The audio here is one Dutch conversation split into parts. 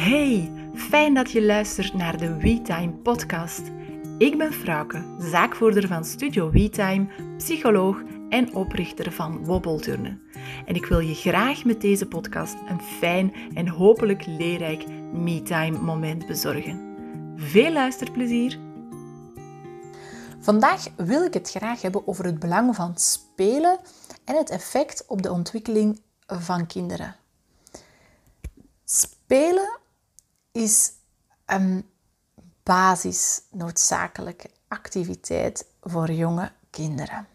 Hey, fijn dat je luistert naar de WeTime podcast. Ik ben Frauke, zaakvoerder van Studio WeTime, psycholoog en oprichter van Wobbelturnen. En ik wil je graag met deze podcast een fijn en hopelijk leerrijk MeTime moment bezorgen. Veel luisterplezier! Vandaag wil ik het graag hebben over het belang van spelen en het effect op de ontwikkeling van kinderen. Spelen is een basis noodzakelijke activiteit voor jonge kinderen.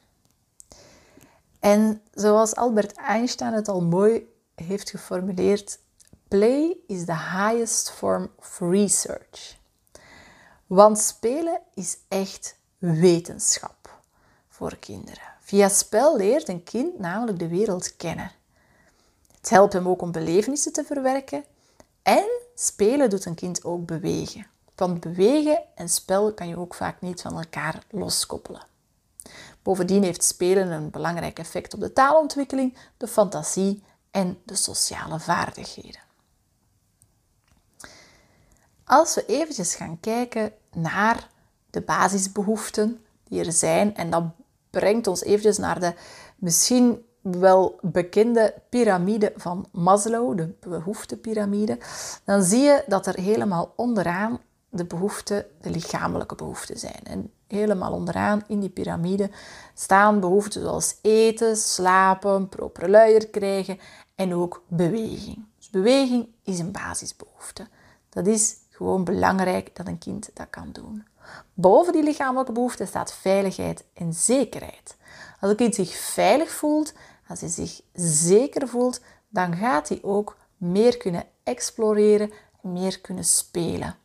En zoals Albert Einstein het al mooi heeft geformuleerd, play is the highest form of research. Want spelen is echt wetenschap voor kinderen. Via spel leert een kind namelijk de wereld kennen. Het helpt hem ook om belevenissen te verwerken en spelen doet een kind ook bewegen. Want bewegen en spel kan je ook vaak niet van elkaar loskoppelen. Bovendien heeft spelen een belangrijk effect op de taalontwikkeling, de fantasie en de sociale vaardigheden. Als we eventjes gaan kijken naar de basisbehoeften die er zijn, en dat brengt ons eventjes naar de misschien wel bekende piramide van Maslow, de behoeftepiramide, dan zie je dat er helemaal onderaan de behoeften, de lichamelijke behoeften zijn. En helemaal onderaan in die piramide staan behoeften zoals eten, slapen, propere luier krijgen en ook beweging. Dus beweging is een basisbehoefte. Dat is gewoon belangrijk dat een kind dat kan doen. Boven die lichamelijke behoeften staat veiligheid en zekerheid. Als een kind zich veilig voelt, als hij zich zeker voelt, dan gaat hij ook meer kunnen exploreren, meer kunnen spelen.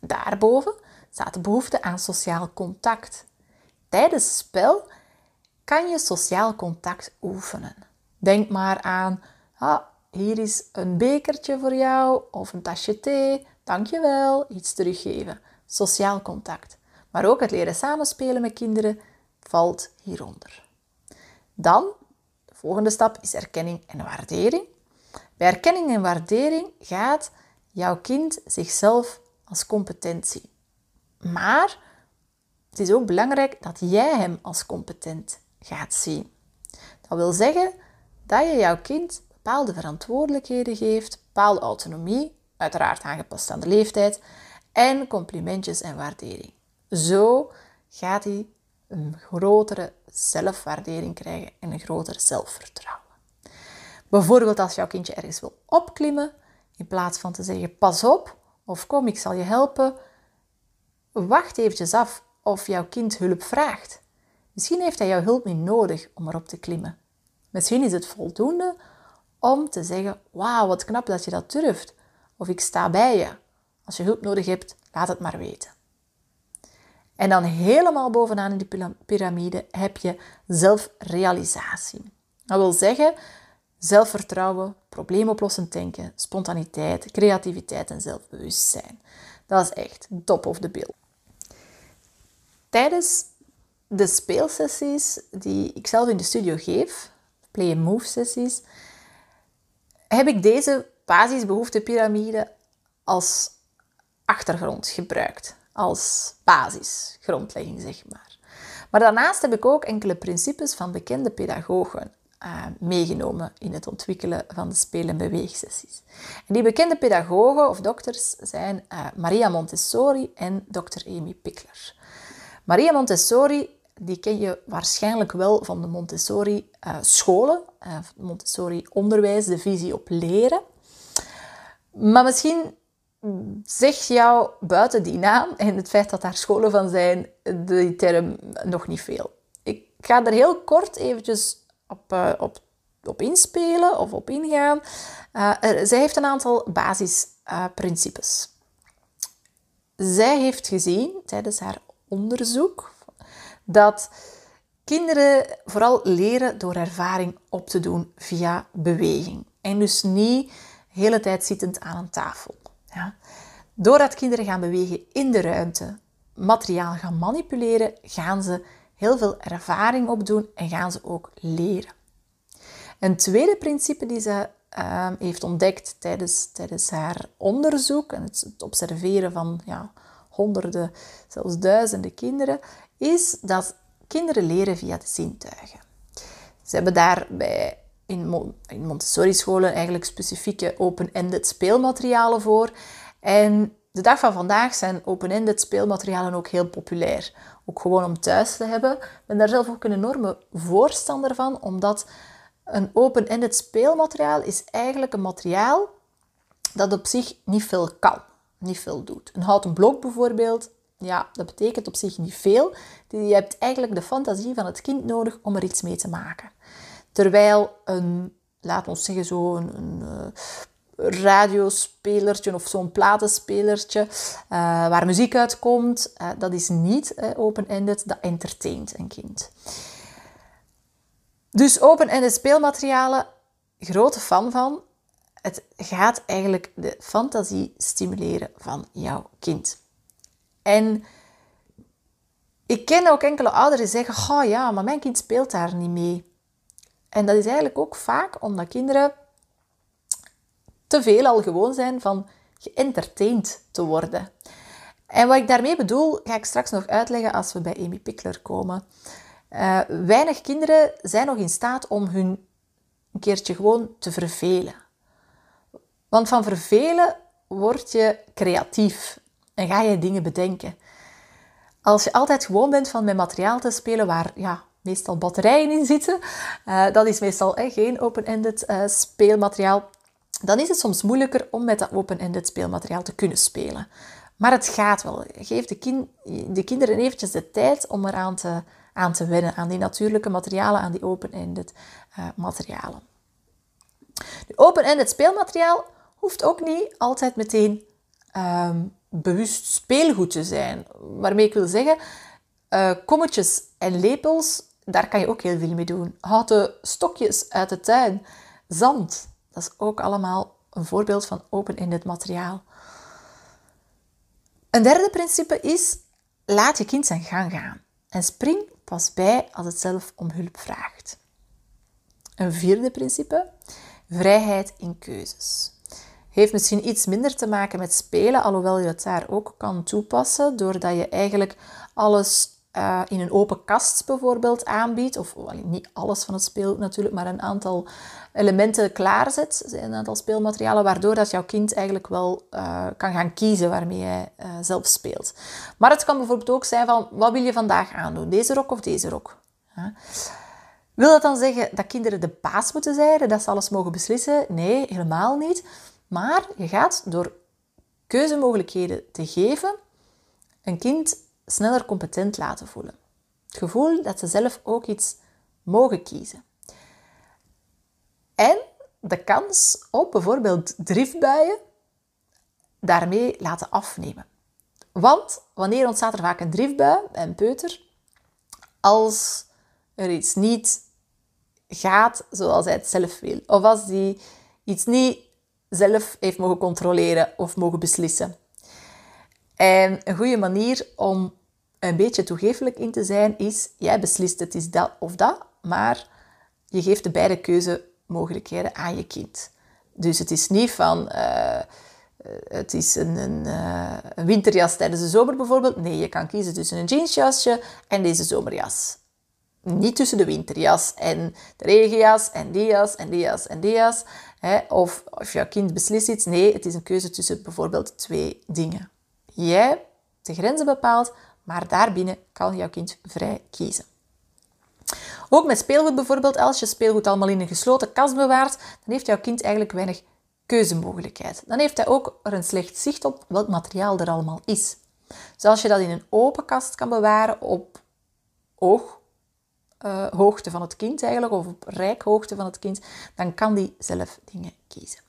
Daarboven staat de behoefte aan sociaal contact. Tijdens spel kan je sociaal contact oefenen. Denk maar aan, ah, hier is een bekertje voor jou of een tasje thee, dankjewel, iets teruggeven. Sociaal contact. Maar ook het leren samenspelen met kinderen valt hieronder. Dan, volgende stap is erkenning en waardering. Bij erkenning en waardering gaat jouw kind zichzelf als competent zien. Maar het is ook belangrijk dat jij hem als competent gaat zien. Dat wil zeggen dat je jouw kind bepaalde verantwoordelijkheden geeft, bepaalde autonomie, uiteraard aangepast aan de leeftijd, en complimentjes en waardering. Zo gaat hij een grotere zelfwaardering krijgen en een groter zelfvertrouwen. Bijvoorbeeld als jouw kindje ergens wil opklimmen, in plaats van te zeggen pas op of kom ik zal je helpen, wacht eventjes af of jouw kind hulp vraagt. Misschien heeft hij jouw hulp niet nodig om erop te klimmen. Misschien is het voldoende om te zeggen: Wauw, wat knap dat je dat durft. Of ik sta bij je. Als je hulp nodig hebt, laat het maar weten. En dan helemaal bovenaan in die piramide heb je zelfrealisatie. Dat wil zeggen zelfvertrouwen, probleemoplossend denken, spontaniteit, creativiteit en zelfbewustzijn. Dat is echt top of the bill. Tijdens de speelsessies die ik zelf in de studio geef, play and move sessies, heb ik deze basisbehoeftepiramide als achtergrond gebruikt als basis, grondlegging zeg maar. Maar daarnaast heb ik ook enkele principes van bekende pedagogen uh, meegenomen in het ontwikkelen van de speel- en beweegsessies. Die bekende pedagogen of dokters zijn uh, Maria Montessori en Dr. Amy Pickler. Maria Montessori die ken je waarschijnlijk wel van de Montessori uh, scholen, Montessori onderwijs, de visie op leren. Maar misschien zegt jou buiten die naam en het feit dat daar scholen van zijn, die term nog niet veel. Ik ga er heel kort eventjes op, uh, op, op inspelen of op ingaan. Uh, zij heeft een aantal basisprincipes. zij heeft gezien tijdens haar onderzoek dat kinderen vooral leren door ervaring op te doen via beweging. En dus niet de hele tijd zittend aan een tafel. Ja. Doordat kinderen gaan bewegen in de ruimte, materiaal gaan manipuleren, gaan ze heel veel ervaring opdoen en gaan ze ook leren. Een tweede principe die ze ehm, heeft ontdekt tijdens, tijdens haar onderzoek en het, observeren van ja, honderden, zelfs duizenden kinderen, is dat kinderen leren via de zintuigen. Ze hebben daarbij in, in Montessori-scholen eigenlijk specifieke open-ended speelmaterialen voor. En de dag van vandaag zijn open-ended speelmaterialen ook heel populair. Ook gewoon om thuis te hebben. Ik ben daar zelf ook een enorme voorstander van, omdat een open-ended speelmateriaal is eigenlijk een materiaal dat op zich niet veel kan, niet veel doet. Een houten blok bijvoorbeeld, ja, dat betekent op zich niet veel. Je hebt eigenlijk de fantasie van het kind nodig om er iets mee te maken. Terwijl een, laat ons zeggen, zo'n een, een uh, radiospelertje of zo'n platenspelertje uh, waar muziek uitkomt, uh, dat is niet open-ended, dat entertaint een kind. Dus open-ended speelmaterialen, grote fan van. Het gaat eigenlijk de fantasie stimuleren van jouw kind. En ik ken ook enkele ouders die zeggen: Oh ja, maar mijn kind speelt daar niet mee. En dat is eigenlijk ook vaak omdat kinderen te veel al gewoon zijn van geëntertained te worden. En wat ik daarmee bedoel, ga ik straks nog uitleggen als we bij Amy Pickler komen. Uh, weinig kinderen zijn nog in staat om hun een keertje gewoon te vervelen. Want van vervelen word je creatief en ga je dingen bedenken. Als je altijd gewoon bent van met materiaal te spelen waar ja, meestal batterijen in zitten, uh, dat is meestal eh, geen open-ended uh, speelmateriaal, dan is het soms moeilijker om met dat open-ended speelmateriaal te kunnen spelen. Maar het gaat wel. Geef de, kind, de kinderen eventjes de tijd om eraan te, aan te wennen, aan die natuurlijke materialen, aan die open-ended materialen. De open-ended speelmateriaal hoeft ook niet altijd meteen um, bewust speelgoed te zijn. Waarmee ik wil zeggen, kommetjes en lepels, daar kan je ook heel veel mee doen. Houten stokjes uit de tuin, zand, dat is ook allemaal een voorbeeld van open-ended materiaal. Een derde principe is, laat je kind zijn gang gaan en spring pas bij als het zelf om hulp vraagt. Een vierde principe, vrijheid in keuzes. Heeft misschien iets minder te maken met spelen, alhoewel je het daar ook kan toepassen, doordat je eigenlijk alles uh, in een open kast bijvoorbeeld aanbiedt, of niet alles van het speelgoed natuurlijk, maar een aantal elementen klaarzet, een aantal speelmaterialen, waardoor dat jouw kind eigenlijk wel uh, kan gaan kiezen waarmee hij uh, zelf speelt. Maar het kan bijvoorbeeld ook zijn van, wat wil je vandaag aandoen? Deze rok of deze rok? Wil dat dan zeggen dat kinderen de baas moeten zijn, dat ze alles mogen beslissen? Nee, helemaal niet. Maar je gaat door keuzemogelijkheden te geven een kind sneller competent laten voelen. Het gevoel dat ze zelf ook iets mogen kiezen. En de kans op bijvoorbeeld driftbuien daarmee laten afnemen. Want wanneer ontstaat er vaak een driftbui bij een peuter? Als er iets niet gaat zoals hij het zelf wil. Of als die iets niet zelf heeft mogen controleren of mogen beslissen. En een goede manier om een beetje toegeeflijk in te zijn is, jij beslist het is dat of dat, maar je geeft de beide keuzemogelijkheden aan je kind. Dus het is niet van, uh, het is een, uh, een, winterjas tijdens de zomer bijvoorbeeld. Nee, je kan kiezen tussen een jeansjasje en deze zomerjas. Niet tussen de winterjas en de regenjas en die jas en die jas en die jas. Hè? Of als jouw kind beslist iets. Nee, het is een keuze tussen bijvoorbeeld twee dingen. Jij de grenzen bepaalt, maar daarbinnen kan jouw kind vrij kiezen. Ook met speelgoed bijvoorbeeld, als je speelgoed allemaal in een gesloten kast bewaart, dan heeft jouw kind eigenlijk weinig keuzemogelijkheid. Dan heeft hij ook een slecht zicht op welk materiaal er allemaal is. Dus als je dat in een open kast kan bewaren op ooghoogte uh, van het kind eigenlijk, of op rijkhoogte van het kind, dan kan die zelf dingen kiezen.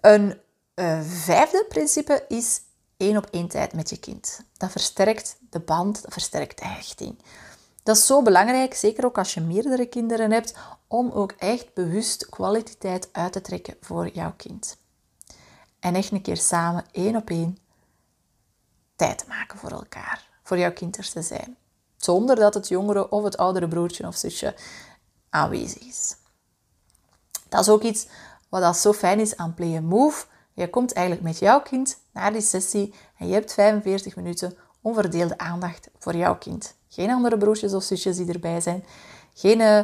Een uh, vijfde principe is één op één tijd met je kind. Dat versterkt de band, dat versterkt de hechting. Dat is zo belangrijk, zeker ook als je meerdere kinderen hebt, om ook echt bewust kwaliteit uit te trekken voor jouw kind. En echt een keer samen, één op één, tijd te maken voor elkaar, voor jouw kind er te zijn. Zonder dat het jongere of het oudere broertje of zusje aanwezig is. Dat is ook iets wat dat zo fijn is aan Play Move. Je komt eigenlijk met jouw kind naar die sessie en je hebt 45 minuten onverdeelde aandacht voor jouw kind. Geen andere broertjes of zusjes die erbij zijn. Geen uh,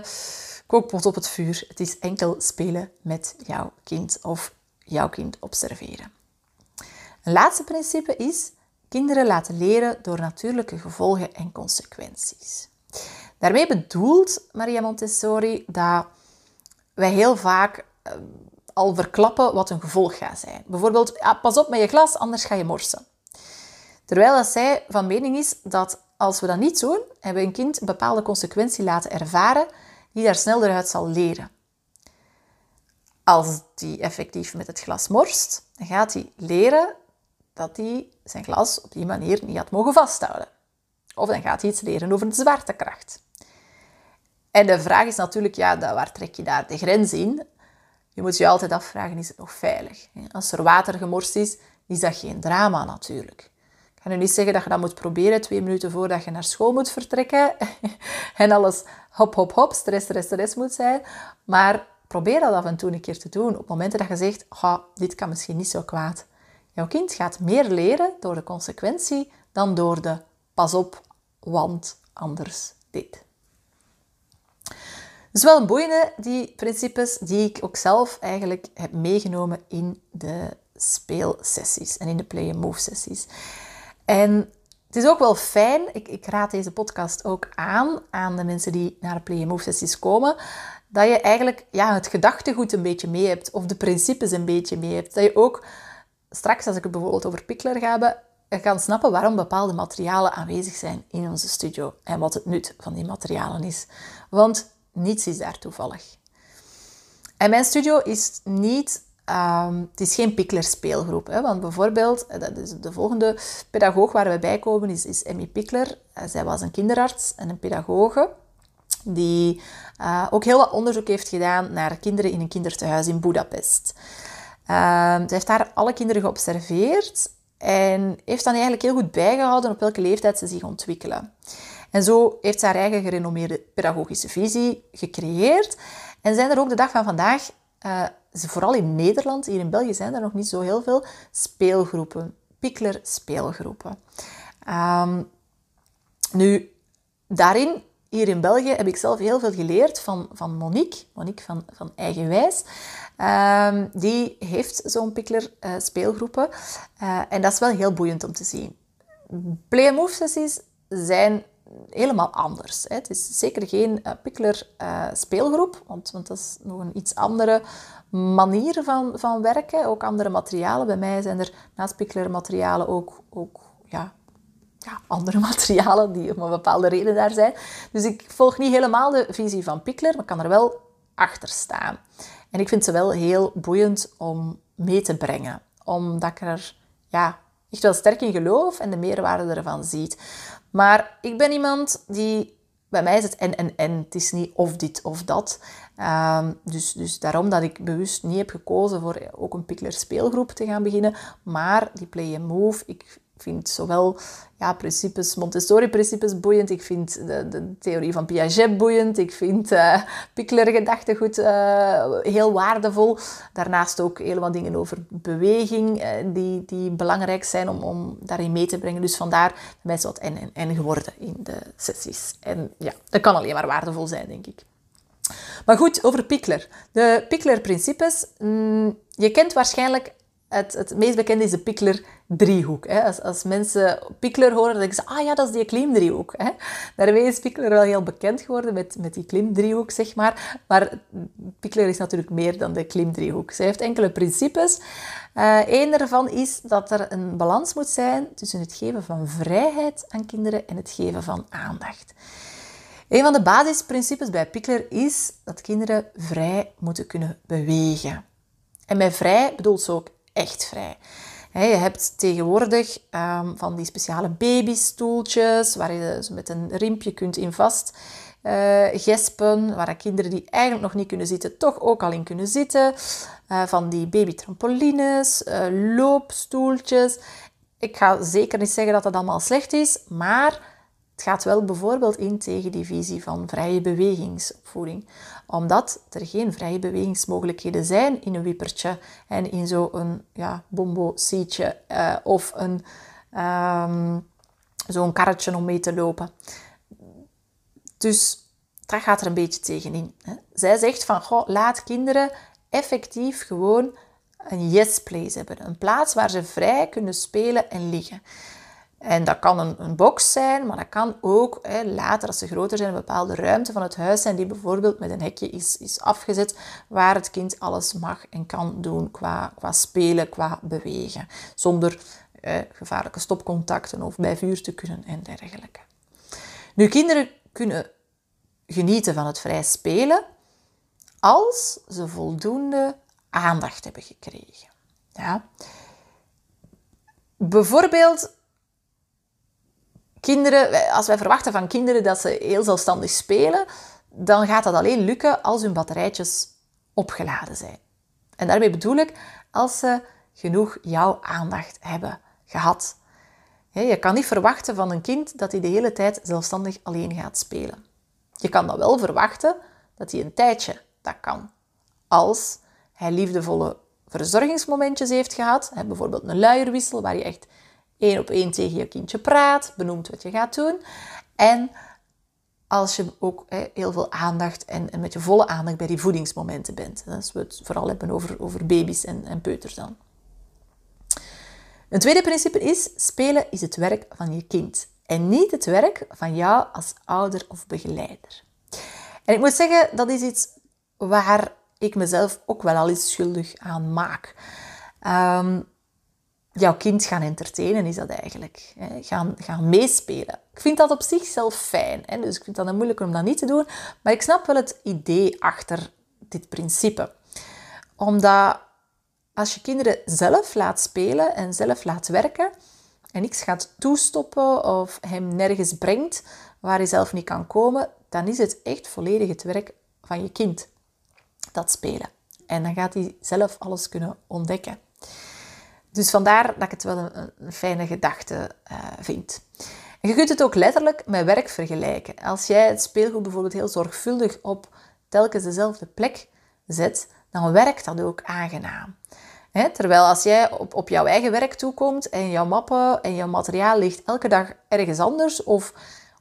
kookpot op het vuur. Het is enkel spelen met jouw kind of jouw kind observeren. Een laatste principe is kinderen laten leren door natuurlijke gevolgen en consequenties. Daarmee bedoelt Maria Montessori dat wij heel vaak uh, al verklappen wat een gevolg gaat zijn. Bijvoorbeeld, ja, pas op met je glas, anders ga je morsen. Terwijl dat zij van mening is dat als we dat niet doen en we een kind een bepaalde consequentie laten ervaren, die daar sneller uit zal leren. Als die effectief met het glas morst, dan gaat hij leren dat hij zijn glas op die manier niet had mogen vasthouden. Of dan gaat hij iets leren over de zwaartekracht. En de vraag is natuurlijk, ja, waar trek je daar de grens in? Je moet je altijd afvragen, is het nog veilig? Als er water gemorst is, is dat geen drama natuurlijk. Ik ga nu niet zeggen dat je dat moet proberen twee minuten voordat je naar school moet vertrekken en alles hop, hop, hop, stress, stress, stress moet zijn. Maar probeer dat af en toe een keer te doen op momenten dat je zegt, oh, dit kan misschien niet zo kwaad. Jouw kind gaat meer leren door de consequentie dan door de pas op, want anders dit. Dus wel een boeiende, die principes, die ik ook zelf eigenlijk heb meegenomen in de speelsessies en in de play and move sessies. En het is ook wel fijn, ik, ik, raad deze podcast ook aan aan de mensen die naar de play and move sessies komen, dat je eigenlijk ja, het gedachtegoed een beetje mee hebt of de principes een beetje mee hebt. Dat je ook straks, als ik het bijvoorbeeld over Pickler ga hebben, gaan snappen waarom bepaalde materialen aanwezig zijn in onze studio en wat het nut van die materialen is. Want niets is daar toevallig. En mijn studio is niet, um, het is geen Pickler speelgroep. Hè, want bijvoorbeeld, eh, dat is de volgende pedagoog waar we bij komen, is, is Emmy Pickler. Uh, zij was een kinderarts en een pedagoge die uh, ook heel wat onderzoek heeft gedaan naar kinderen in een kinderthuis in Budapest. Uh, ze heeft daar alle kinderen geobserveerd en heeft dan eigenlijk heel goed bijgehouden op welke leeftijd ze zich ontwikkelen. En zo heeft ze haar eigen gerenommeerde pedagogische visie gecreëerd. En zijn er ook de dag van vandaag, uh, vooral in Nederland, hier in België zijn er nog niet zo heel veel speelgroepen, Pickler speelgroepen. Um, nu, daarin, hier in België, heb ik zelf heel veel geleerd van, van Monique, Monique van, van Eigenwijs. Um, die heeft zo'n Pickler uh, speelgroepen. Uh, en dat is wel heel boeiend om te zien. Play-move sessies zijn helemaal anders. Hè. Het is zeker geen uh, Pickler uh, speelgroep, want, want dat is nog een iets andere manier van, van werken. Ook andere materialen. Bij mij zijn er naast Pickler materialen ook, ook ja, ja, andere materialen die om een bepaalde reden daar zijn. Dus ik volg niet helemaal de visie van Pickler, maar kan er wel achter staan. En ik vind ze wel heel boeiend om mee te brengen. Omdat ik er ja, echt wel sterk in geloof en de meerwaarde ervan ziet. Maar ik ben iemand die... Bij mij is het en, en, en. Het is niet of dit of dat. Um, dus, dus daarom dat ik bewust niet heb gekozen voor ook een Pickler speelgroep te gaan beginnen. Maar die Play and Move, ik vind zowel ja, principes, Montessori-principes boeiend. Ik vind de, de, theorie van Piaget boeiend. Ik vind uh, Pickler-gedachtegoed uh, heel waardevol. Daarnaast ook heel wat dingen over beweging uh, die, die belangrijk zijn om, om daarin mee te brengen. Dus vandaar bij wat en, en, en geworden in de sessies. En ja, dat kan alleen maar waardevol zijn, denk ik. Maar goed, over Pickler. De Pickler-principes. Mm, je kent waarschijnlijk het, het meest bekende is de Pickler-driehoek. Als, als mensen Pickler horen, denken ze, ah ja, dat is die klimdriehoek. Daarmee is Pickler wel heel bekend geworden met, met die klimdriehoek, zeg maar. Maar Pickler is natuurlijk meer dan de klimdriehoek. Ze heeft enkele principes. Uh, Eén daarvan is dat er een balans moet zijn tussen het geven van vrijheid aan kinderen en het geven van aandacht. Een van de basisprincipes bij Pickler is dat kinderen vrij moeten kunnen bewegen. En met vrij bedoelt ze ook echt vrij. je hebt tegenwoordig um, van die speciale babystoeltjes waar je ze met een riempje kunt in vast uh, gespen, waar kinderen die eigenlijk nog niet kunnen zitten, toch ook al in kunnen zitten. Uh, van die babytrampolines, uh, loopstoeltjes. Ik ga zeker niet zeggen dat dat allemaal slecht is, maar Het gaat wel bijvoorbeeld in tegen die visie van vrije bewegingsopvoeding. Omdat er geen vrije bewegingsmogelijkheden zijn in een wippertje en in zo'n ja, bombo-seatje uh, of um, zo'n karretje om mee te lopen. Dus dat gaat er een beetje tegenin. Hè. Zij zegt van, goh, laat kinderen effectief gewoon een yes place hebben. Een plaats waar ze vrij kunnen spelen en liggen. En dat kan een, een box zijn, maar dat kan ook hè, later, als ze groter zijn, een bepaalde ruimte van het huis zijn die bijvoorbeeld met een hekje is, is afgezet, waar het kind alles mag en kan doen qua, qua spelen, qua bewegen, zonder gevaarlijke stopcontacten of bij vuur te kunnen en dergelijke. Nu, kinderen kunnen genieten van het vrij spelen als ze voldoende aandacht hebben gekregen. Ja. Bijvoorbeeld kinderen, als wij verwachten van kinderen dat ze heel zelfstandig spelen, dan gaat dat alleen lukken als hun batterijtjes opgeladen zijn. En daarmee bedoel ik als ze genoeg jouw aandacht hebben gehad. Je kan niet verwachten van een kind dat hij de hele tijd zelfstandig alleen gaat spelen. Je kan dat wel verwachten dat hij een tijdje dat kan. Als hij liefdevolle verzorgingsmomentjes heeft gehad, bijvoorbeeld een luierwissel waar je echt één op één tegen je kindje praat, benoemt wat je gaat doen. En als je ook heel veel aandacht en, met je volle aandacht bij die voedingsmomenten bent. Als we het vooral hebben over, over baby's en, en peuters dan. Een tweede principe is, spelen is het werk van je kind en niet het werk van jou als ouder of begeleider. En ik moet zeggen, dat is iets waar ik mezelf ook wel al eens schuldig aan maak. Um, jouw kind gaan entertainen is dat eigenlijk. Hè? Gaan, gaan meespelen. Ik vind dat op zichzelf fijn. Hè? Dus ik vind dat moeilijk om dat niet te doen. Maar ik snap wel het idee achter dit principe. Omdat als je kinderen zelf laat spelen en zelf laat werken en niks gaat toestoppen of hem nergens brengt waar hij zelf niet kan komen, dan is het echt volledig het werk van je kind, dat spelen. En dan gaat hij zelf alles kunnen ontdekken. Dus vandaar dat ik het wel een, fijne gedachte uh, vind. Je kunt het ook letterlijk met werk vergelijken. Als jij het speelgoed bijvoorbeeld heel zorgvuldig op telkens dezelfde plek zet, dan werkt dat ook aangenaam. terwijl als jij op, op jouw eigen werk toekomt en jouw mappen en jouw materiaal ligt elke dag ergens anders of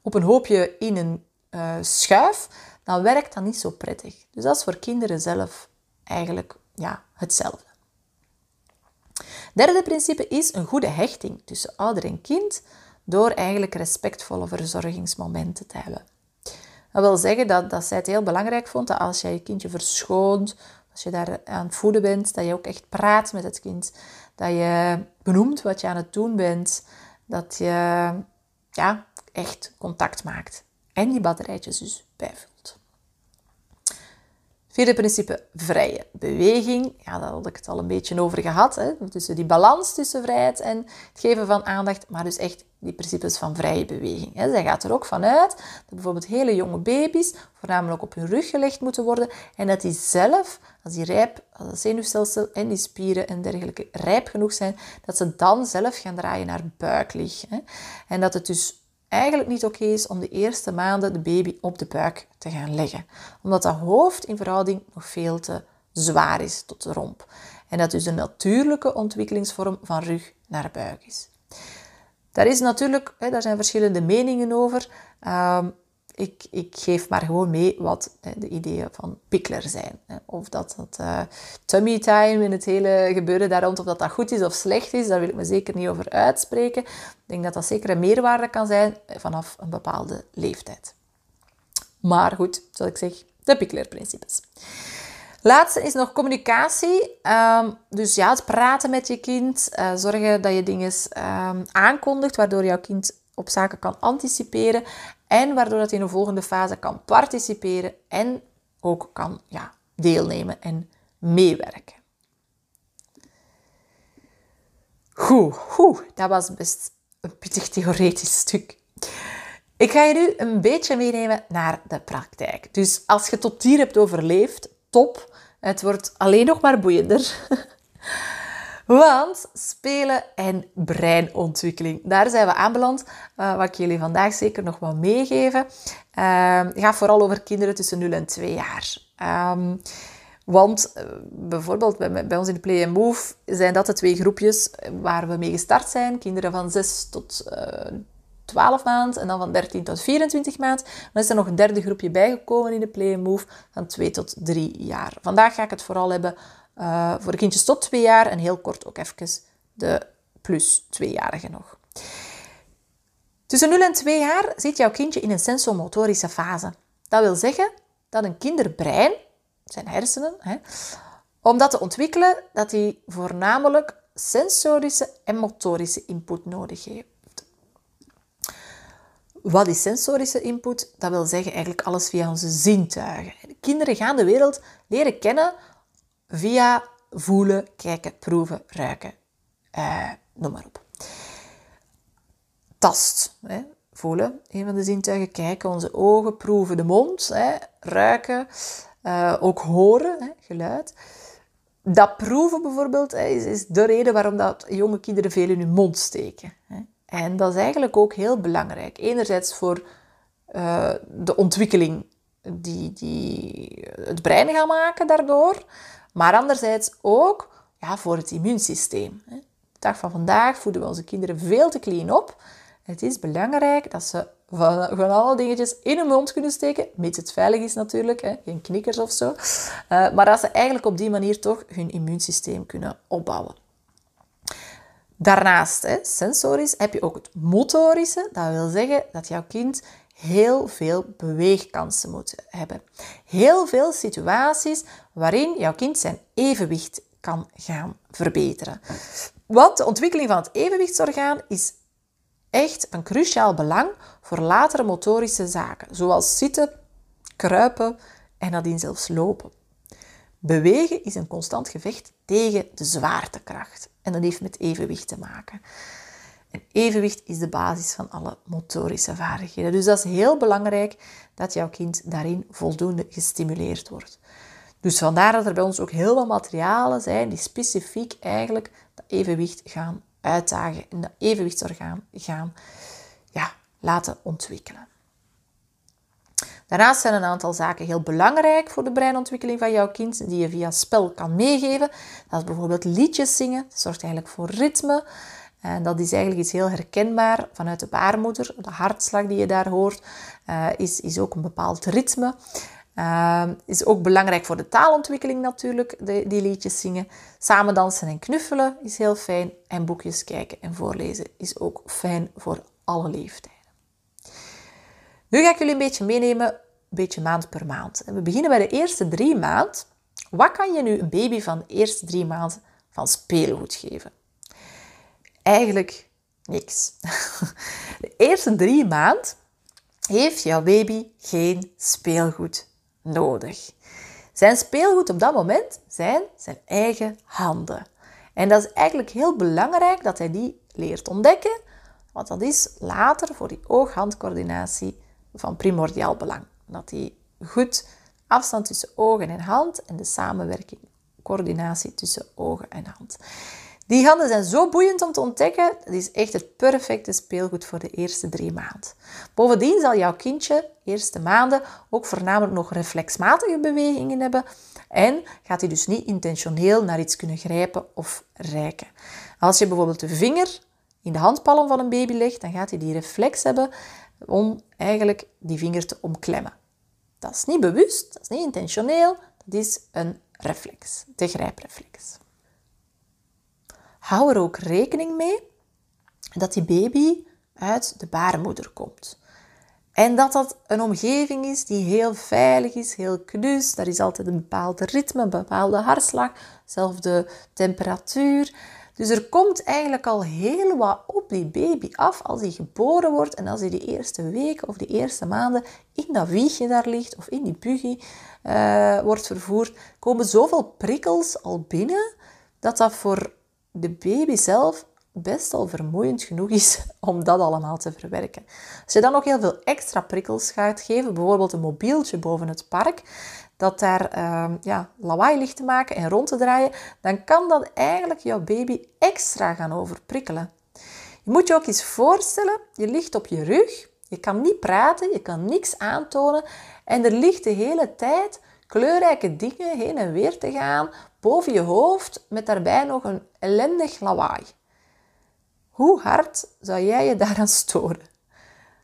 op een hoopje in een uh, schuif, dan werkt dat niet zo prettig. Dus dat is voor kinderen zelf eigenlijk ja, hetzelfde. Derde principe is een goede hechting tussen ouder en kind door eigenlijk respectvolle verzorgingsmomenten te hebben. Dat wil zeggen dat, dat zij het heel belangrijk vond dat als jij je kindje verschoont, als je daar aan het voeden bent, dat je ook echt praat met het kind. Dat je benoemt wat je aan het doen bent. Dat je ja, echt contact maakt. En die batterijtjes dus bijvult. Vierde principe, vrije beweging. Ja, daar had ik het al een beetje over gehad. Hè? Die balans tussen vrijheid en het geven van aandacht. Maar dus echt die principes van vrije beweging. Hè? Zij gaat er ook vanuit dat bijvoorbeeld hele jonge baby's voornamelijk op hun rug gelegd moeten worden. En dat die zelf, als die rijp, als het zenuwstelsel en die spieren en dergelijke rijp genoeg zijn, dat ze dan zelf gaan draaien naar buiklig. En dat het dus eigenlijk niet oké is om de eerste maanden de baby op de buik te gaan leggen. Omdat dat hoofd in verhouding nog veel te zwaar is tot de romp. En dat dus een natuurlijke ontwikkelingsvorm van rug naar buik is. Daar, is natuurlijk, daar zijn verschillende meningen over. Ehm, ik, ik geef maar gewoon mee wat de ideeën van Pickler zijn. Of dat dat uh, tummy time in het hele gebeuren daar rond, of dat dat goed is of slecht is, daar wil ik me zeker niet over uitspreken. Ik denk dat dat zeker een meerwaarde kan zijn vanaf een bepaalde leeftijd. Maar goed, zoals ik zeg, de Pickler-principes. Laatste is nog communicatie. Ehm, dus ja, het praten met je kind. Uh, zorgen dat je dingen um, aankondigt, waardoor jouw kind op zaken kan anticiperen. En waardoor dat in een volgende fase kan participeren en ook kan ja, deelnemen en meewerken. Goed, goed, dat was best een pittig theoretisch stuk. Ik ga je nu een beetje meenemen naar de praktijk. Dus als je tot hier hebt overleefd, top. Het wordt alleen nog maar boeiender. Want spelen en breinontwikkeling, daar zijn we aanbeland. Uh, wat ik jullie vandaag zeker nog wel meegeven. Uh, gaat vooral over kinderen tussen 0 en 2 jaar. Um, want uh, bijvoorbeeld bij, ons in de Play Move zijn dat de twee groepjes waar we mee gestart zijn. Kinderen van 6 tot 12 maand en dan van 13 tot 24 maand. Dan is er nog een derde groepje bijgekomen in de Play Move van 2 tot 3 jaar. Vandaag ga ik het vooral hebben uh, voor de kindjes tot 2 jaar en heel kort ook even de plus 2-jarigen nog. Tussen 0 en 2 jaar zit jouw kindje in een sensomotorische fase. Dat wil zeggen dat een kinderbrein, zijn hersenen, hè, om dat te ontwikkelen, dat hij voornamelijk sensorische en motorische input nodig heeft. Wat is sensorische input? Dat wil zeggen eigenlijk alles via onze zintuigen. kinderen gaan de wereld leren kennen via voelen, kijken, proeven, ruiken. Uh, noem maar op. Tast, hè. voelen, een van de zintuigen. Kijken, onze ogen, proeven, de mond, hè. ruiken, uh, ook horen, hè, geluid. Dat proeven bijvoorbeeld hè, is, de reden waarom dat jonge kinderen veel in hun mond steken. Hè. En dat is eigenlijk ook heel belangrijk. Enerzijds voor uh, de ontwikkeling die, die het brein gaat maken daardoor, maar anderzijds ook ja, voor het immuunsysteem. De dag van vandaag voeden we onze kinderen veel te clean op. Het is belangrijk dat ze van, alle dingetjes in hun mond kunnen steken, mits het veilig is natuurlijk, hè, geen knikkers of zo. Uh, maar dat ze eigenlijk op die manier toch hun immuunsysteem kunnen opbouwen. Daarnaast, hè, sensorisch, heb je ook het motorische. Dat wil zeggen dat jouw kind heel veel beweegkansen moet hebben. Heel veel situaties waarin jouw kind zijn evenwicht kan gaan verbeteren. Want de ontwikkeling van het evenwichtsorgaan is echt van cruciaal belang voor latere motorische zaken, zoals zitten, kruipen en nadien zelfs lopen. Bewegen is een constant gevecht tegen de zwaartekracht. En dat heeft met evenwicht te maken. En evenwicht is de basis van alle motorische vaardigheden. Dus dat is heel belangrijk dat jouw kind daarin voldoende gestimuleerd wordt. Dus vandaar dat er bij ons ook heel veel materialen zijn die specifiek eigenlijk dat evenwicht gaan uitdagen en dat evenwichtsorgaan gaan ja, laten ontwikkelen. Daarnaast zijn een aantal zaken heel belangrijk voor de breinontwikkeling van jouw kind, die je via spel kan meegeven. Dat is bijvoorbeeld liedjes zingen, dat zorgt eigenlijk voor ritme. En dat is eigenlijk iets heel herkenbaar vanuit de baarmoeder. De hartslag die je daar hoort, uh, is, is ook een bepaald ritme. Uh, is ook belangrijk voor de taalontwikkeling natuurlijk, de, die liedjes zingen. Samen dansen en knuffelen is heel fijn. En boekjes kijken en voorlezen is ook fijn voor alle leeftijden. Nu ga ik jullie een beetje meenemen, een beetje maand per maand. we beginnen bij de eerste drie maand. Wat kan je nu een baby van de eerste drie maanden van speelgoed geven? Eigenlijk niks. De eerste drie maand heeft jouw baby geen speelgoed nodig. Zijn speelgoed op dat moment zijn zijn eigen handen. En dat is eigenlijk heel belangrijk dat hij die leert ontdekken, want dat is later voor die oog-handcoördinatie van primordiaal belang. Dat die goed afstand tussen ogen en hand en de samenwerking, coördinatie tussen ogen en hand. Die handen zijn zo boeiend om te ontdekken. Het is echt het perfecte speelgoed voor de eerste drie maanden. Bovendien zal jouw kindje de eerste maanden ook voornamelijk nog reflexmatige bewegingen hebben. En gaat hij dus niet intentioneel naar iets kunnen grijpen of reiken. Als je bijvoorbeeld de vinger in de handpalm van een baby legt, dan gaat hij die reflex hebben om eigenlijk die vinger te omklemmen. Dat is niet bewust, dat is niet intentioneel, dat is een reflex, de grijpreflex. Hou er ook rekening mee dat die baby uit de baarmoeder komt. En dat dat een omgeving is die heel veilig is, heel knus. Daar is altijd een bepaald ritme, een bepaalde hartslag, dezelfde temperatuur. Dus er komt eigenlijk al heel wat op die baby af als hij geboren wordt en als hij die eerste weken of die eerste maanden in dat wiegje daar ligt of in die buggy uh, wordt vervoerd, komen zoveel prikkels al binnen dat dat voor de baby zelf best al vermoeiend genoeg is om dat allemaal te verwerken. Als je dan nog heel veel extra prikkels gaat geven, bijvoorbeeld een mobieltje boven het park, dat daar ehm, ja, lawaai ligt te maken en rond te draaien, dan kan dat eigenlijk jouw baby extra gaan overprikkelen. Je moet je ook eens voorstellen, je ligt op je rug, je kan niet praten, je kan niks aantonen en er ligt de hele tijd kleurrijke dingen heen en weer te gaan boven je hoofd met daarbij nog een ellendig lawaai. Hoe hard zou jij je daaraan storen?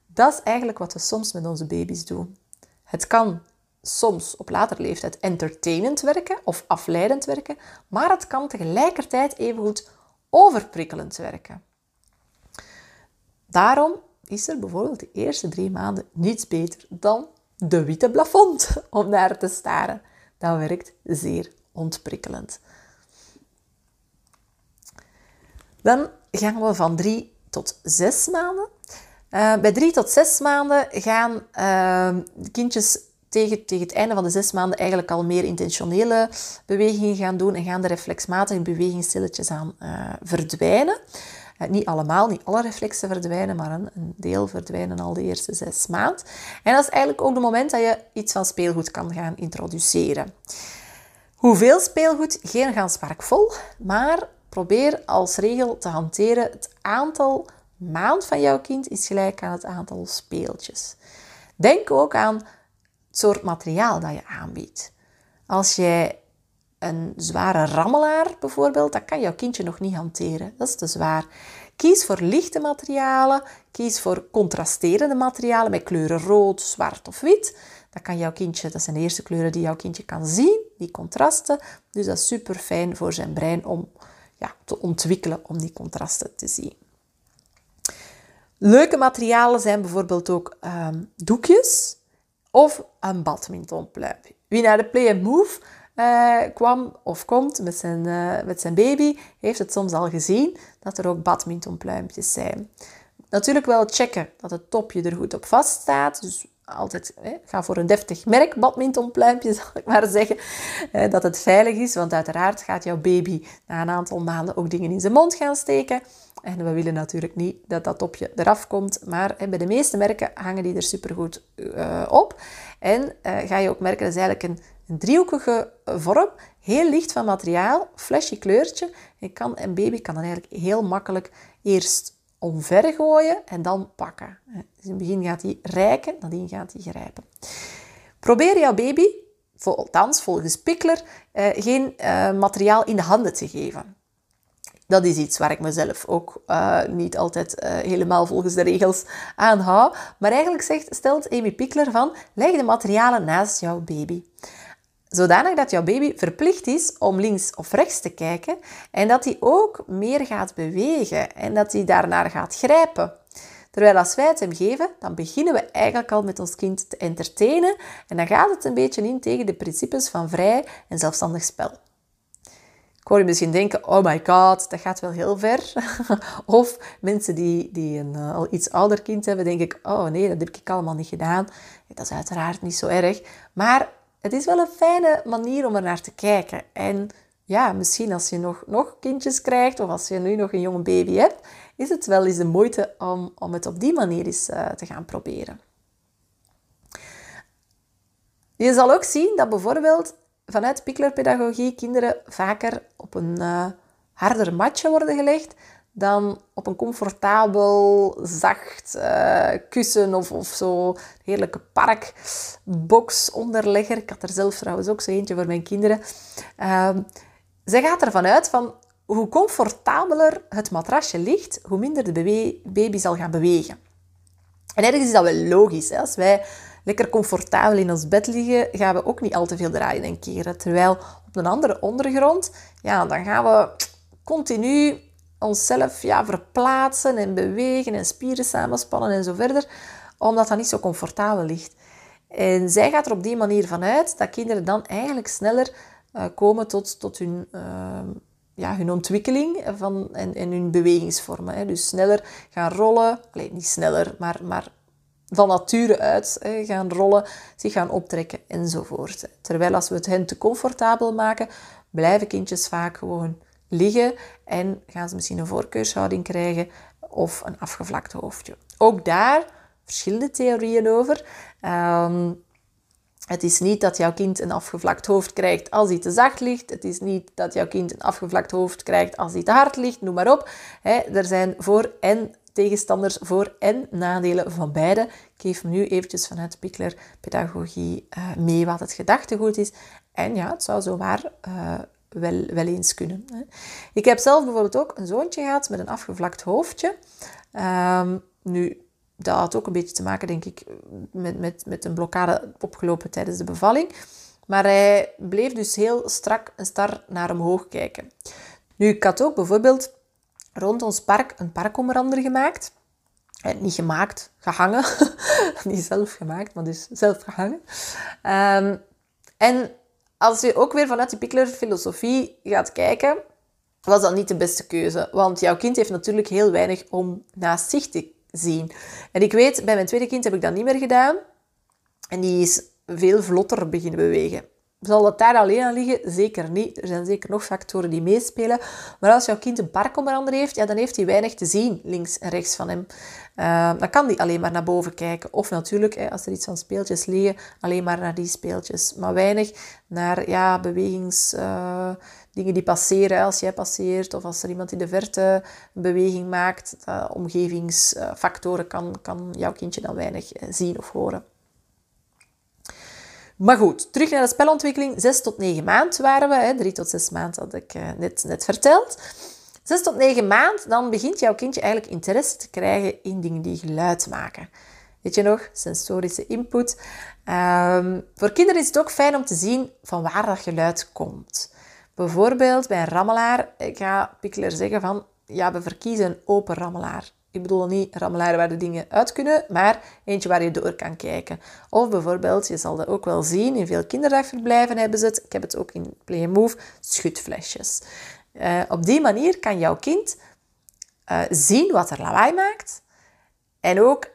Dat is eigenlijk wat we soms met onze baby's doen. Het kan soms op later leeftijd entertainend werken of afleidend werken, maar het kan tegelijkertijd evengoed overprikkelend werken. Daarom is er bijvoorbeeld de eerste drie maanden niets beter dan de witte plafond om naar te staren. Dat werkt zeer ontprikkelend. Dan gaan we van drie tot zes maanden. Uh, bij drie tot zes maanden gaan uh, kindjes tegen, tegen het einde van de zes maanden eigenlijk al meer intentionele bewegingen gaan doen en gaan de reflexmatige bewegingen stilletjes aan uh, verdwijnen. Eh, niet allemaal, niet alle reflexen verdwijnen, maar een, een, deel verdwijnen al de eerste zes maanden. En dat is eigenlijk ook het moment dat je iets van speelgoed kan gaan introduceren. Hoeveel speelgoed? Geen gans park vol, maar probeer als regel te hanteren het aantal maand van jouw kind is gelijk aan het aantal speeltjes. Denk ook aan het soort materiaal dat je aanbiedt. Als jij een zware rammelaar bijvoorbeeld, dat kan jouw kindje nog niet hanteren. Dat is te zwaar. Kies voor lichte materialen. Kies voor contrasterende materialen met kleuren rood, zwart of wit. Dat kan jouw kindje, dat zijn de eerste kleuren die jouw kindje kan zien, die contrasten. Dus dat is super fijn voor zijn brein om ja, te ontwikkelen om die contrasten te zien. Leuke materialen zijn bijvoorbeeld ook um, doekjes of een badmintonpluim. Wie naar de Play Move uh, kwam of komt met zijn, uh, met zijn baby, heeft het soms al gezien dat er ook badmintonpluimpjes zijn. Natuurlijk wel checken dat het topje er goed op vast staat. Dus altijd hè, ga voor een deftig merk badmintonpluimpje, zal ik maar zeggen. Eh, dat het veilig is, want uiteraard gaat jouw baby na een aantal maanden ook dingen in zijn mond gaan steken. En we willen natuurlijk niet dat dat topje eraf komt, maar hè, bij de meeste merken hangen die er supergoed uh, op. En uh, ga je ook merken, dat is eigenlijk een, driehoekige vorm, heel licht van materiaal, flashy kleurtje. Je kan, een baby kan dan eigenlijk heel makkelijk eerst omver gooien en dan pakken. Dus in het begin gaat hij rijken, nadien gaat hij grijpen. Probeer jouw baby, althans volgens Pickler, eh, geen eh, materiaal in de handen te geven. Dat is iets waar ik mezelf ook uh, niet altijd helemaal volgens de regels aan hou. Maar eigenlijk zegt, stelt Amy Pickler van, leg de materialen naast jouw baby. Zodanig dat jouw baby verplicht is om links of rechts te kijken en dat hij ook meer gaat bewegen en dat hij daarnaar gaat grijpen. Terwijl als wij het hem geven, dan beginnen we eigenlijk al met ons kind te entertainen en dan gaat het een beetje in tegen de principes van vrij en zelfstandig spel. Ik hoor je misschien denken, oh my god, dat gaat wel heel ver. of mensen die, die een uh, al iets ouder kind hebben, denk ik, oh nee, dat heb ik allemaal niet gedaan. Dat is uiteraard niet zo erg. Maar het is wel een fijne manier om er naar te kijken. En ja, misschien als je nog, nog kindjes krijgt of als je nu nog een jonge baby hebt, is het wel eens de moeite om, om het op die manier eens uh, te gaan proberen. Je zal ook zien dat bijvoorbeeld vanuit piklerpedagogie kinderen vaker op een uh, harder matje worden gelegd dan op een comfortabel, zacht uh, kussen of, of zo heerlijke parkbox onderlegger. Ik had er zelf trouwens ook zo eentje voor mijn kinderen. Uh, zij gaat ervan uit van hoe comfortabeler het matrasje ligt, hoe minder de baby zal gaan bewegen. En ergens is dat wel logisch. Hè? Als wij lekker comfortabel in ons bed liggen, gaan we ook niet al te veel draaien en keren. Terwijl op een andere ondergrond, ja, dan gaan we continu onszelf ja, verplaatsen en bewegen en spieren samenspannen en zo verder, omdat dat niet zo comfortabel ligt. En zij gaat er op die manier vanuit dat kinderen dan eigenlijk sneller uh, komen tot, tot hun, uh, ja, hun ontwikkeling van, en, en hun bewegingsvormen. Hè. Dus sneller gaan rollen, niet sneller, maar, maar van nature uit hè, gaan rollen, zich gaan optrekken enzovoort. Terwijl als we het hen te comfortabel maken, blijven kindjes vaak gewoon liggen en gaan ze misschien een voorkeurshouding krijgen of een afgevlakt hoofdje. Ook daar verschillende theorieën over. Um, Het is niet dat jouw kind een afgevlakt hoofd krijgt als hij te zacht ligt. Het is niet dat jouw kind een afgevlakt hoofd krijgt als hij te hard ligt. Noem maar op. er zijn voor- en tegenstanders, voor- en nadelen van beide. Ik geef nu eventjes vanuit Pickler pedagogie uh, mee wat het gedachtegoed is. En ja, het zou zowaar uh, wel, wel eens kunnen. Ik heb zelf bijvoorbeeld ook een zoontje gehad met een afgevlakt hoofdje. Um, nu, dat had ook een beetje te maken, denk ik, met, met, met een blokkade opgelopen tijdens de bevalling. Maar hij bleef dus heel strak en star naar omhoog kijken. Nu, ik had ook bijvoorbeeld rond ons park een parkomrander gemaakt. Eh, niet gemaakt, gehangen. niet zelf gemaakt, maar dus zelf gehangen. Um, en als je ook weer vanuit die Pickler filosofie gaat kijken, was dat niet de beste keuze. Want jouw kind heeft natuurlijk heel weinig om naast zich te zien. En ik weet, bij mijn tweede kind heb ik dat niet meer gedaan. En die is veel vlotter beginnen bewegen. Zal dat daar alleen aan liggen? Zeker niet. Er zijn zeker nog factoren die meespelen. Maar als jouw kind een park onder andere heeft, ja, dan heeft hij weinig te zien links en rechts van hem. Uh, dan kan hij alleen maar naar boven kijken. Of natuurlijk, hè, als er iets van speeltjes liggen, alleen maar naar die speeltjes. Maar weinig naar ja, bewegings... Uh, dingen die passeren als jij passeert of als er iemand in de verte beweging maakt. omgevingsfactoren kan, kan jouw kindje dan weinig eh, zien of horen. Maar goed, terug naar de spelontwikkeling. 6 tot 9 maand waren we. Hè. 3 tot 6 maand had ik uh, net, net verteld. 6 tot 9 maand, dan begint jouw kindje eigenlijk interesse te krijgen in dingen die geluid maken. Weet je nog? Sensorische input. Um, voor kinderen is het ook fijn om te zien van waar dat geluid komt. Bijvoorbeeld bij een rammelaar, ik ga Pickler zeggen van, ja, we verkiezen een open rammelaar. Ik bedoel niet rammelaar waar de dingen uit kunnen, maar eentje waar je door kan kijken. Of bijvoorbeeld, je zal dat ook wel zien, in veel kinderdagverblijven hebben ze het, ik heb het ook in Play Move, schutflesjes. Uh, op die manier kan jouw kind uh, zien wat er lawaai maakt en ook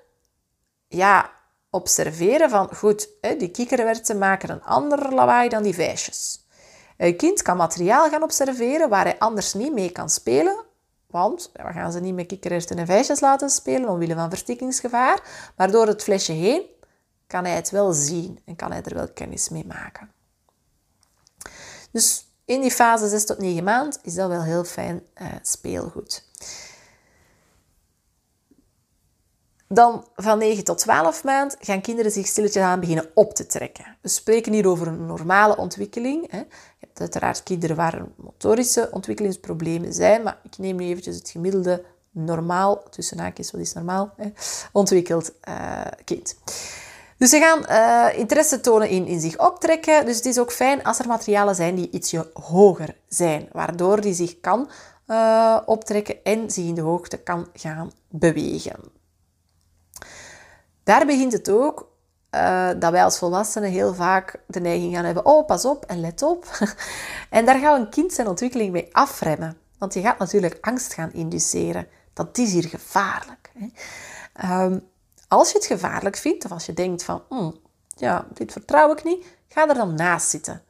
ja, observeren van, goed, die kikkerwerten maken een ander lawaai dan die vijsjes. Een kind kan materiaal gaan observeren waar hij anders niet mee kan spelen, want we gaan ze niet met kikkererwten en vijsjes laten spelen omwille van verstikkingsgevaar. Maar door het flesje heen kan hij het wel zien en kan hij er wel kennis mee maken. Dus in die fase 6 tot 9 maand is dat wel heel fijn uh, speelgoed. Dan van 9 tot 12 maand gaan kinderen zich stilletjes aan beginnen op te trekken. We spreken hier over een normale ontwikkeling. Je hebt uiteraard kinderen waar motorische ontwikkelingsproblemen zijn, maar ik neem nu eventjes het gemiddelde normaal, tussen haakjes, wat is normaal, hè, ontwikkeld uh, kind. Dus ze gaan uh, interesse tonen in, in zich optrekken. Dus het is ook fijn als er materialen zijn die ietsje hoger zijn, waardoor die zich kan uh, optrekken en zich in de hoogte kan gaan bewegen. Daar begint het ook uh, dat wij als volwassenen heel vaak de neiging gaan hebben: oh, pas op en let op. en daar gaat een kind zijn ontwikkeling mee afremmen. Want je gaat natuurlijk angst gaan induceren. Dat is hier gevaarlijk. Hè? Um, als je het gevaarlijk vindt, of als je denkt van, mm, ja, dit vertrouw ik niet, ga er dan naast zitten.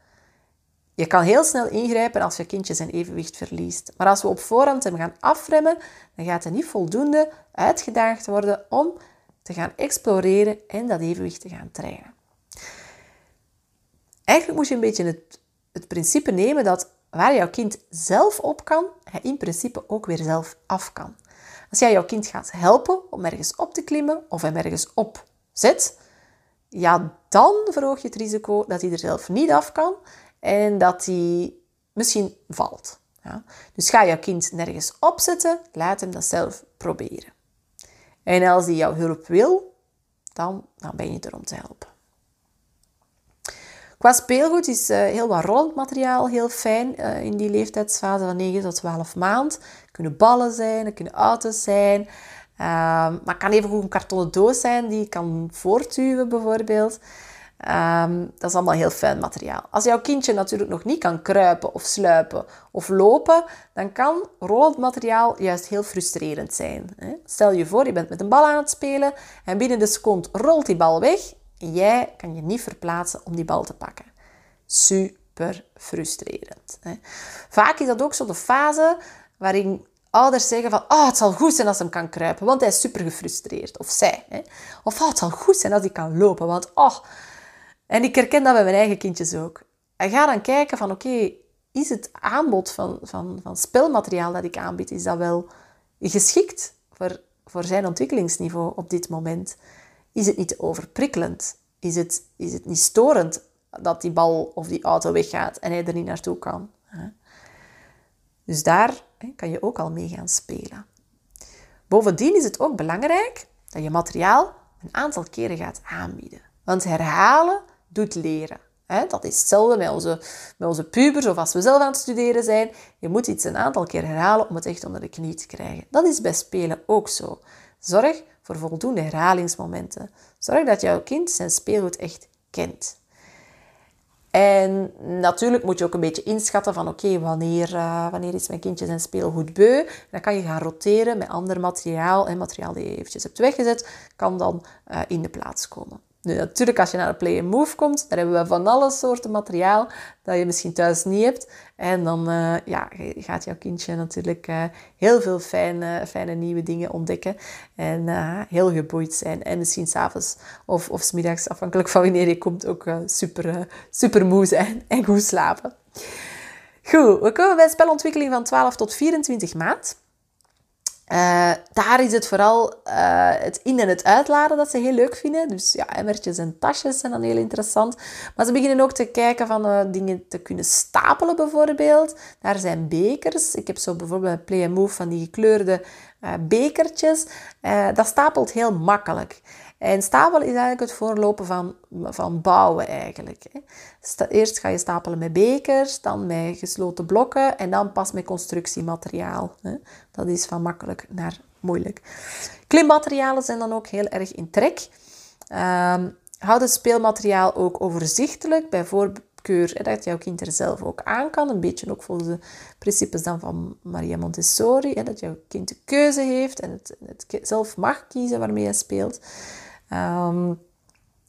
Je kan heel snel ingrijpen als je kindje zijn evenwicht verliest. Maar als we op voorhand hem gaan afremmen, dan gaat hij niet voldoende uitgedaagd worden om te gaan exploreren en dat evenwicht te gaan trainen. Eigenlijk moet je een beetje het, het principe nemen dat waar jouw kind zelf op kan, hij in principe ook weer zelf af kan. Als jij jouw kind gaat helpen om ergens op te klimmen of hem ergens op zet, ja, dan verhoog je het risico dat hij er zelf niet af kan en dat hij misschien valt. Ja. Dus ga jouw kind nergens opzetten, laat hem dat zelf proberen. En als hij jouw hulp wil, dan, dan ben je er om te helpen. Qua speelgoed is uh, heel wat rollend materiaal heel fijn uh, in die leeftijdsfase van 9 tot 12 maand. Het kunnen ballen zijn, het kunnen auto's zijn. Uh, maar het kan even goed een kartonnen doos zijn die je kan voortduwen bijvoorbeeld. Um, dat is allemaal heel fijn materiaal. Als jouw kindje natuurlijk nog niet kan kruipen of sluipen of lopen, dan kan rollend materiaal juist heel frustrerend zijn. Stel je voor, je bent met een bal aan het spelen en binnen de seconde rolt die bal weg en jij kan je niet verplaatsen om die bal te pakken. Super frustrerend. Vaak is dat ook zo de fase waarin ouders zeggen van oh, het zal goed zijn als hij kan kruipen, want hij is super gefrustreerd. Of zij. Of oh, het zal goed zijn als hij kan lopen, want oh, En ik herken dat bij mijn eigen kindjes ook. En ga dan kijken van oké, is het aanbod van, van, van spelmateriaal dat ik aanbied, is dat wel geschikt voor, voor zijn ontwikkelingsniveau op dit moment? Is het niet overprikkelend? Is het, is het niet storend dat die bal of die auto weggaat en hij er niet naartoe kan? Dus daar kan je ook al mee gaan spelen. Bovendien is het ook belangrijk dat je materiaal een aantal keren gaat aanbieden. Want herhalen doet leren. Dat is hetzelfde met onze, met onze pubers of als we zelf aan het studeren zijn. Je moet iets een aantal keer herhalen om het echt onder de knie te krijgen. Dat is bij spelen ook zo. Zorg voor voldoende herhalingsmomenten. Zorg dat jouw kind zijn speelgoed echt kent. En natuurlijk moet je ook een beetje inschatten van oké, wanneer, uh, wanneer is mijn kindje zijn speelgoed beu. Dan kan je gaan roteren met ander materiaal. En materiaal die je eventjes hebt weggezet, kan dan uh, in de plaats komen. Natuurlijk, als je naar de Play and Move komt, daar hebben we van alle soorten materiaal dat je misschien thuis niet hebt. En dan uh, ja, gaat jouw kindje natuurlijk uh, heel veel fijne, fijne nieuwe dingen ontdekken. En uh, heel geboeid zijn. En misschien s'avonds of, of s middags, afhankelijk van wanneer je komt, ook super, super moe zijn en goed slapen. Goed, we komen bij spelontwikkeling van 12 tot 24 maand. Uh, daar is het vooral uh, het in- en het uitladen dat ze heel leuk vinden. Dus ja, emmertjes en tasjes zijn dan heel interessant. Maar ze beginnen ook te kijken van uh, dingen te kunnen stapelen bijvoorbeeld. Daar zijn bekers. Ik heb zo bijvoorbeeld bij Play Move van die gekleurde bekertjes. dat stapelt heel makkelijk. En stapelen is eigenlijk het voorlopen van, van bouwen eigenlijk. Eerst ga je stapelen met bekers, dan met gesloten blokken en dan pas met constructiemateriaal. Dat is van makkelijk naar moeilijk. Klimmaterialen zijn dan ook heel erg in trek. Um, houd het speelmateriaal ook overzichtelijk, bij voorkeur dat jouw kind er zelf ook aan kan. Een beetje ook volgens de principes dan van Maria Montessori, dat jouw kind de keuze heeft en het, het zelf mag kiezen waarmee hij speelt. Um,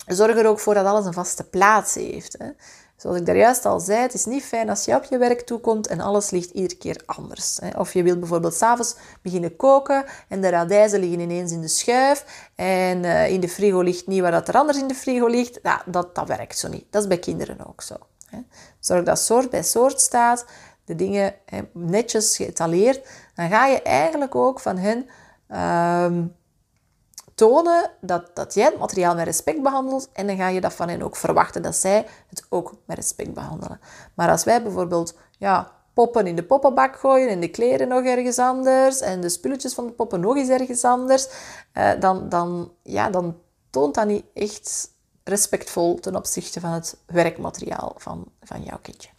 zorg er ook voor dat alles een vaste plaats heeft. Hè. Zoals ik daar juist al zei, het is niet fijn als je op je werk toekomt en alles ligt iedere keer anders. Of je wilt bijvoorbeeld s'avonds beginnen koken en de radijzen liggen ineens in de schuif en uh, in de frigo ligt niet waar dat er anders in de frigo ligt. Ja, dat, dat werkt zo niet. Dat is bij kinderen ook zo. Zorg dat soort bij soort staat, de dingen netjes geëtaleerd. Dan ga je eigenlijk ook van hen... Uh, tonen dat, dat jij het materiaal met respect behandelt en dan ga je dat van hen ook verwachten dat zij het ook met respect behandelen. Maar als wij bijvoorbeeld ja, poppen in de poppenbak gooien en de kleren nog ergens anders en de spulletjes van de poppen nog eens ergens anders, eh, dan, dan, ja, dan toont dat niet echt respectvol ten opzichte van het werkmateriaal van, van jouw kindje.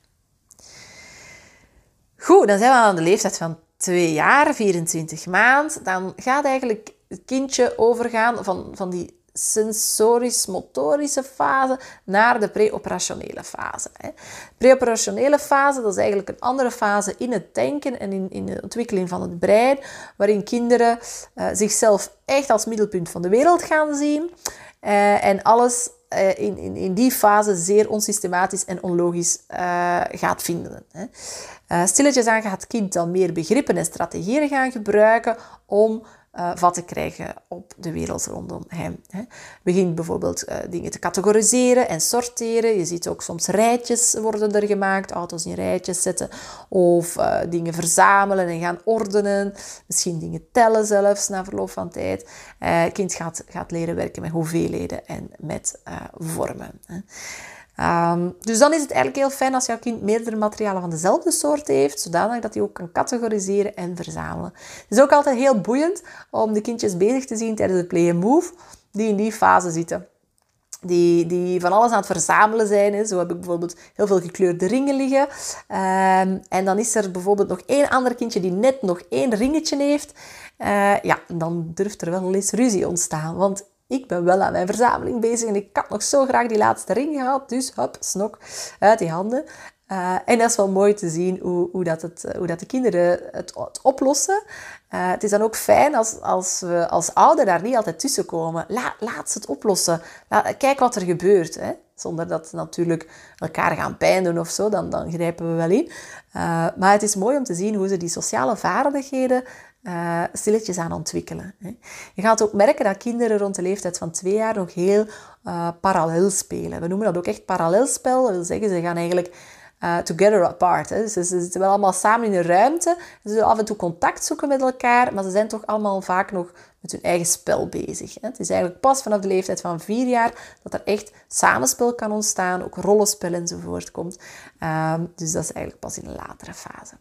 Goed, dan zijn we aan de leeftijd van 2 jaar, 24 maand. Dan gaat eigenlijk het kindje overgaan van, van die sensorisch-motorische fase naar de preoperationele fase. Preoperationele fase, dat is eigenlijk een andere fase in het denken en in, in de ontwikkeling van het brein, waarin kinderen uh, zichzelf echt als middelpunt van de wereld gaan zien uh, en alles uh, in, in, in die fase zeer onsystematisch en onlogisch gaat vinden. Hè. stilletjes aan gaat het kind dan meer begrippen en strategieën gaan gebruiken om uh, vat te krijgen op de wereld rondom hem. Hè. Begint bijvoorbeeld uh, dingen te categoriseren en sorteren. Je ziet ook soms rijtjes worden er gemaakt, auto's in rijtjes zetten of uh, dingen verzamelen en gaan ordenen. Misschien dingen tellen zelfs na verloop van tijd. Kind gaat, gaat leren werken met hoeveelheden en met vormen. Hè. Um, dus dan is het eigenlijk heel fijn als jouw kind meerdere materialen van dezelfde soort heeft, zodanig dat hij ook kan categoriseren en verzamelen. Het is ook altijd heel boeiend om de kindjes bezig te zien tijdens het play and move, die in die fase zitten. Die, die van alles aan het verzamelen zijn. Hè. Zo heb ik bijvoorbeeld heel veel gekleurde ringen liggen. Um, en dan is er bijvoorbeeld nog één ander kindje die net nog één ringetje heeft. Uh, ja, dan durft er wel eens ruzie ontstaan. Want ik ben wel aan mijn verzameling bezig en ik had nog zo graag die laatste ring gehad. Dus hop, snok uit die handen. Uh, en dat is wel mooi te zien hoe, hoe, dat, het, hoe dat de kinderen het, het oplossen. Uh, het is dan ook fijn als, als we als ouder daar niet altijd tussen komen. La, laat ze het oplossen. kijk wat er gebeurt. Hè. Zonder dat ze natuurlijk elkaar gaan pijn doen of zo, dan, dan grijpen we wel in. Maar het is mooi om te zien hoe ze die sociale vaardigheden uh, stilletjes aan ontwikkelen. Hè. Je gaat ook merken dat kinderen rond de leeftijd van twee jaar nog heel uh, parallel spelen. We noemen dat ook echt parallelspel. Dat wil zeggen, ze gaan eigenlijk uh, together apart. Hè. Dus ze, zitten wel allemaal samen in een ruimte. Ze zullen af en toe contact zoeken met elkaar, maar ze zijn toch allemaal vaak nog met hun eigen spel bezig. Hè. Het is eigenlijk pas vanaf de leeftijd van vier jaar dat er echt samenspel kan ontstaan, ook rollenspel enzovoort komt. Uh, dus dat is eigenlijk pas in een latere fase.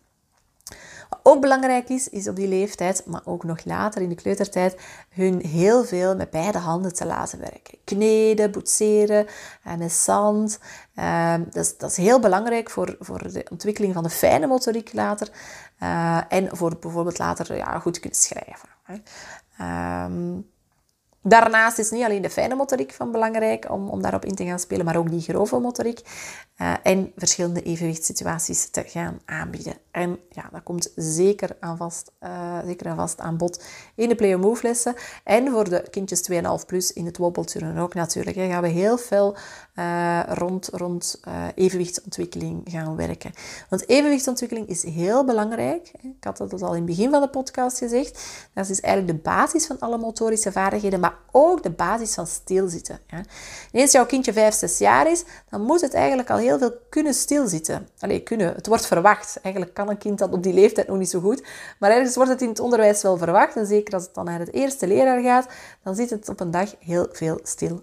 Ook belangrijk is, is op die leeftijd, maar ook nog later in de kleutertijd, hun heel veel met beide handen te laten werken. Kneden, boetseren, eh, met zand. Ehm, dat, is, dat, is, heel belangrijk voor, voor de ontwikkeling van de fijne motoriek later. Uh, en voor bijvoorbeeld later ja, goed kunnen schrijven. Ehm, Daarnaast is niet alleen de fijne motoriek van belangrijk om, om daarop in te gaan spelen, maar ook die grove motoriek. Uh, en verschillende evenwichtssituaties te gaan aanbieden. En ja, dat komt zeker, aan vast, uh, zeker en vast aan bod in de play-move lessen. En voor de kindjes 2,5 plus in het wobbelturnen ook natuurlijk. Hè, gaan we heel veel uh, rond, rond evenwichtsontwikkeling gaan werken. Want evenwichtsontwikkeling is heel belangrijk. Ik had dat al in het begin van de podcast gezegd. Dat is eigenlijk de basis van alle motorische vaardigheden, maar ook de basis van stilzitten. Ja. Eens jouw kindje 5, 6 jaar is, dan moet het eigenlijk al heel veel kunnen stilzitten. Allee, kunnen. Het wordt verwacht. Eigenlijk kan een kind dat op die leeftijd nog niet zo goed. Maar ergens wordt het in het onderwijs wel verwacht. En zeker als het dan naar het eerste leraar gaat, dan zit het op een dag heel veel stil.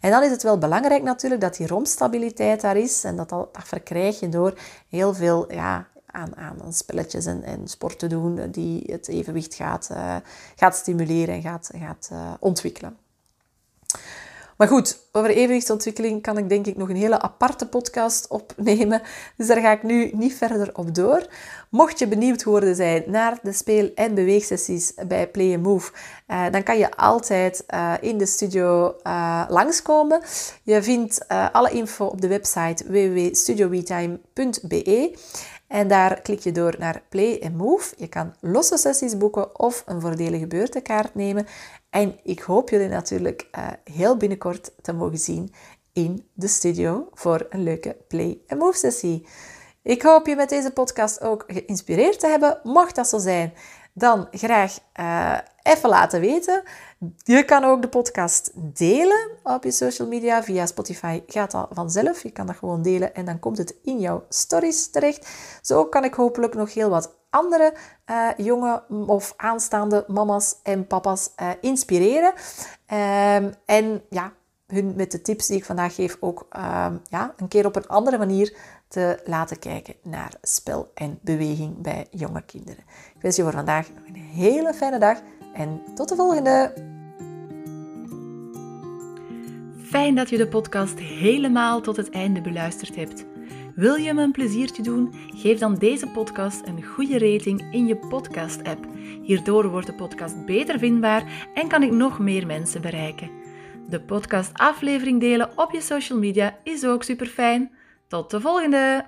En dan is het wel belangrijk natuurlijk dat die romstabiliteit daar is. En dat, dat, verkrijg je door heel veel ja, aan, aan spelletjes en, en sport te doen die het evenwicht gaat, uh, gaat stimuleren en gaat, gaat uh, ontwikkelen. Maar goed, over evenwichtsontwikkeling kan ik denk ik nog een hele aparte podcast opnemen. Dus daar ga ik nu niet verder op door. Mocht je benieuwd geworden zijn naar de speel- en beweegsessies bij Play Move, uh, dan kan je altijd uh, in de studio uh, langskomen. Je vindt alle info op de website www.studiowetime.be. En daar klik je door naar Play and Move. Je kan losse sessies boeken of een voordelige beurtenkaart nemen. En ik hoop jullie natuurlijk uh, heel binnenkort te mogen zien in de studio voor een leuke Play and Move sessie. Ik hoop je met deze podcast ook geïnspireerd te hebben. Mocht dat zo zijn, dan graag uh, even laten weten. Je kan ook de podcast delen op je social media. Via Spotify gaat dat vanzelf. Je kan dat gewoon delen en dan komt het in jouw stories terecht. Zo kan ik hopelijk nog heel wat andere uh, jonge of aanstaande mama's en papa's uh, inspireren. Um, en ja, hun met de tips die ik vandaag geef ook um, ja, een keer op een andere manier te laten kijken naar spel en beweging bij jonge kinderen. Ik wens je voor vandaag een hele fijne dag en tot de volgende! Fijn dat je de podcast helemaal tot het einde beluisterd hebt. Wil je me een pleziertje doen? Geef dan deze podcast een goede rating in je podcast-app. Hierdoor wordt de podcast beter vindbaar en kan ik nog meer mensen bereiken. De podcast-aflevering delen op je social media is ook super fijn. Tot de volgende!